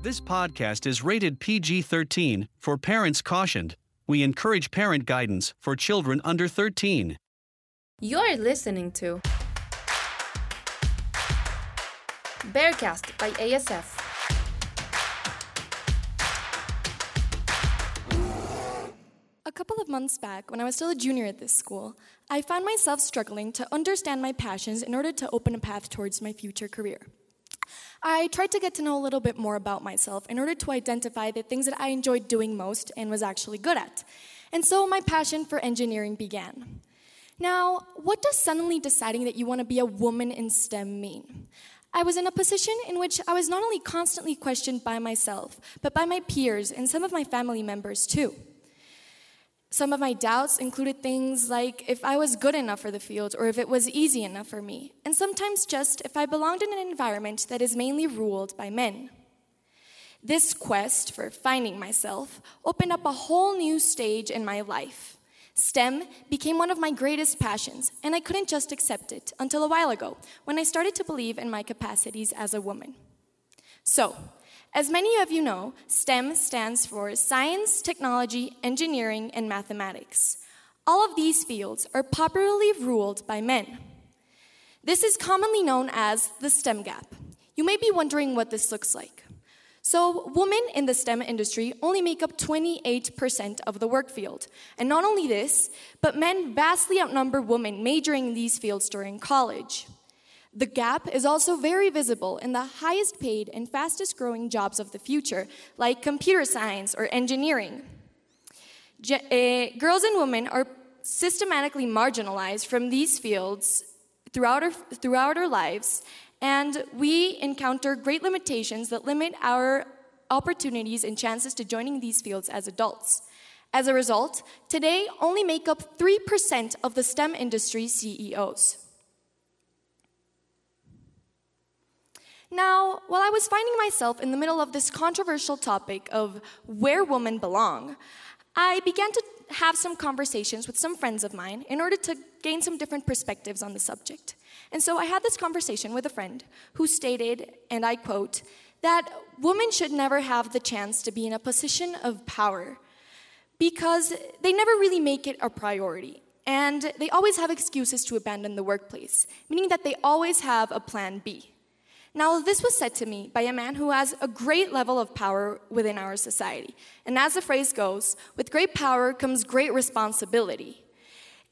This podcast is rated PG 13 for parents cautioned. We encourage parent guidance for children under 13. You're listening to Bearcast by ASF. A couple of months back, when I was still a junior at this school, I found myself struggling to understand my passions in order to open a path towards my future career. I tried to get to know a little bit more about myself in order to identify the things that I enjoyed doing most and was actually good at. And so my passion for engineering began. Now, what does suddenly deciding that you want to be a woman in STEM mean? I was in a position in which I was not only constantly questioned by myself, but by my peers and some of my family members too. Some of my doubts included things like if I was good enough for the field or if it was easy enough for me, and sometimes just if I belonged in an environment that is mainly ruled by men. This quest for finding myself opened up a whole new stage in my life. STEM became one of my greatest passions, and I couldn't just accept it until a while ago when I started to believe in my capacities as a woman. So, as many of you know, STEM stands for Science, Technology, Engineering, and Mathematics. All of these fields are popularly ruled by men. This is commonly known as the STEM gap. You may be wondering what this looks like. So, women in the STEM industry only make up 28% of the work field. And not only this, but men vastly outnumber women majoring in these fields during college. The gap is also very visible in the highest paid and fastest growing jobs of the future, like computer science or engineering. uh, girls and women are systematically marginalized from these fields throughout our, throughout our lives, and we encounter great limitations that limit our opportunities and chances to joining these fields as adults. As a result, today only make up 3% of the STEM industry CEOs. Now, while I was finding myself in the middle of this controversial topic of where women belong, I began to have some conversations with some friends of mine in order to gain some different perspectives on the subject. And so I had this conversation with a friend who stated, and I quote, that women should never have the chance to be in a position of power because they never really make it a priority. And they always have excuses to abandon the workplace, meaning that they always have a plan B. Now, this was said to me by a man who has a great level of power within our society. And as the phrase goes, with great power comes great responsibility.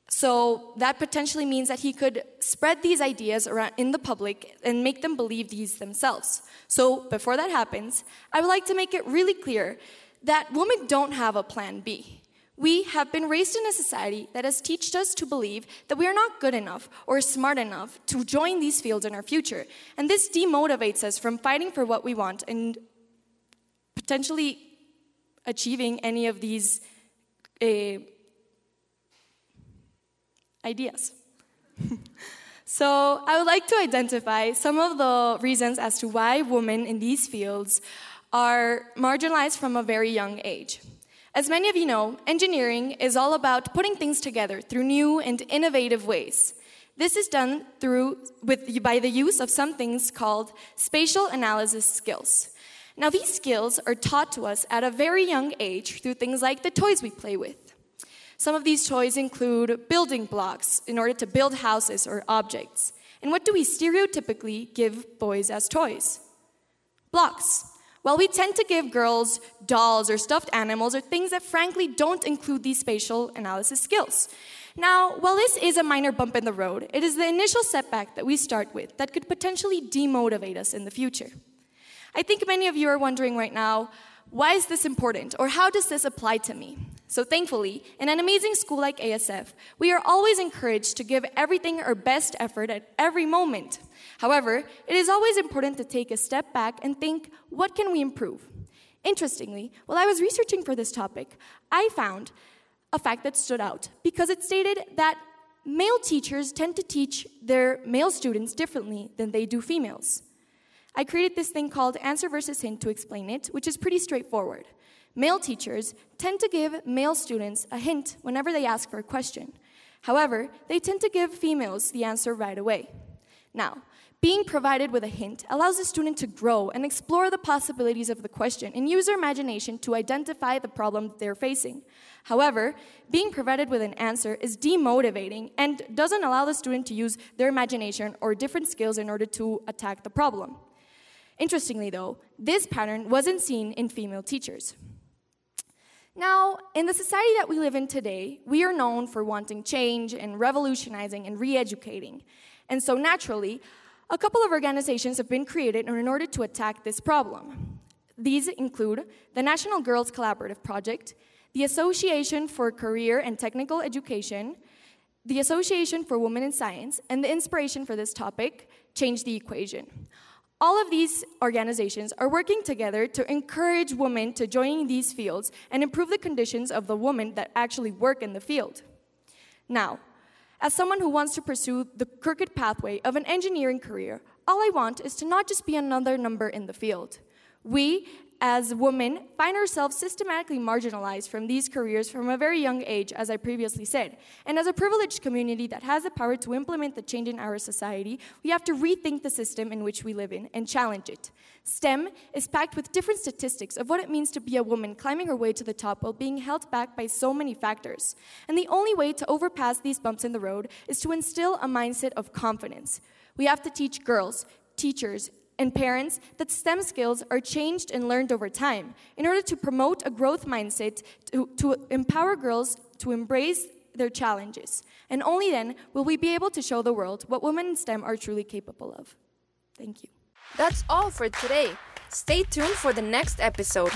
So that potentially means that he could spread these ideas around in the public and make them believe these themselves. So before that happens, I would like to make it really clear that women don't have a plan B. We have been raised in a society that has taught us to believe that we are not good enough or smart enough to join these fields in our future. And this demotivates us from fighting for what we want and potentially achieving any of these uh, ideas. so, I would like to identify some of the reasons as to why women in these fields are marginalized from a very young age. As many of you know, engineering is all about putting things together through new and innovative ways. This is done through, with, by the use of some things called spatial analysis skills. Now, these skills are taught to us at a very young age through things like the toys we play with. Some of these toys include building blocks in order to build houses or objects. And what do we stereotypically give boys as toys? Blocks. Well, we tend to give girls dolls or stuffed animals or things that frankly don't include these spatial analysis skills. Now, while this is a minor bump in the road, it is the initial setback that we start with that could potentially demotivate us in the future. I think many of you are wondering right now, why is this important or how does this apply to me? So, thankfully, in an amazing school like ASF, we are always encouraged to give everything our best effort at every moment. However, it is always important to take a step back and think, what can we improve? Interestingly, while I was researching for this topic, I found a fact that stood out because it stated that male teachers tend to teach their male students differently than they do females. I created this thing called answer versus hint to explain it, which is pretty straightforward. Male teachers tend to give male students a hint whenever they ask for a question. However, they tend to give females the answer right away. Now, being provided with a hint allows the student to grow and explore the possibilities of the question and use their imagination to identify the problem they're facing. However, being provided with an answer is demotivating and doesn't allow the student to use their imagination or different skills in order to attack the problem. Interestingly, though, this pattern wasn't seen in female teachers. Now, in the society that we live in today, we are known for wanting change and revolutionizing and re educating. And so, naturally, a couple of organizations have been created in order to attack this problem. These include the National Girls Collaborative Project, the Association for Career and Technical Education, the Association for Women in Science, and the inspiration for this topic, Change the Equation. All of these organizations are working together to encourage women to join these fields and improve the conditions of the women that actually work in the field. Now, as someone who wants to pursue the crooked pathway of an engineering career, all I want is to not just be another number in the field. We, as women, find ourselves systematically marginalized from these careers from a very young age, as I previously said. And as a privileged community that has the power to implement the change in our society, we have to rethink the system in which we live in and challenge it. STEM is packed with different statistics of what it means to be a woman climbing her way to the top while being held back by so many factors. And the only way to overpass these bumps in the road is to instill a mindset of confidence. We have to teach girls, teachers, and parents that STEM skills are changed and learned over time in order to promote a growth mindset to, to empower girls to embrace their challenges. And only then will we be able to show the world what women in STEM are truly capable of. Thank you. That's all for today. Stay tuned for the next episode.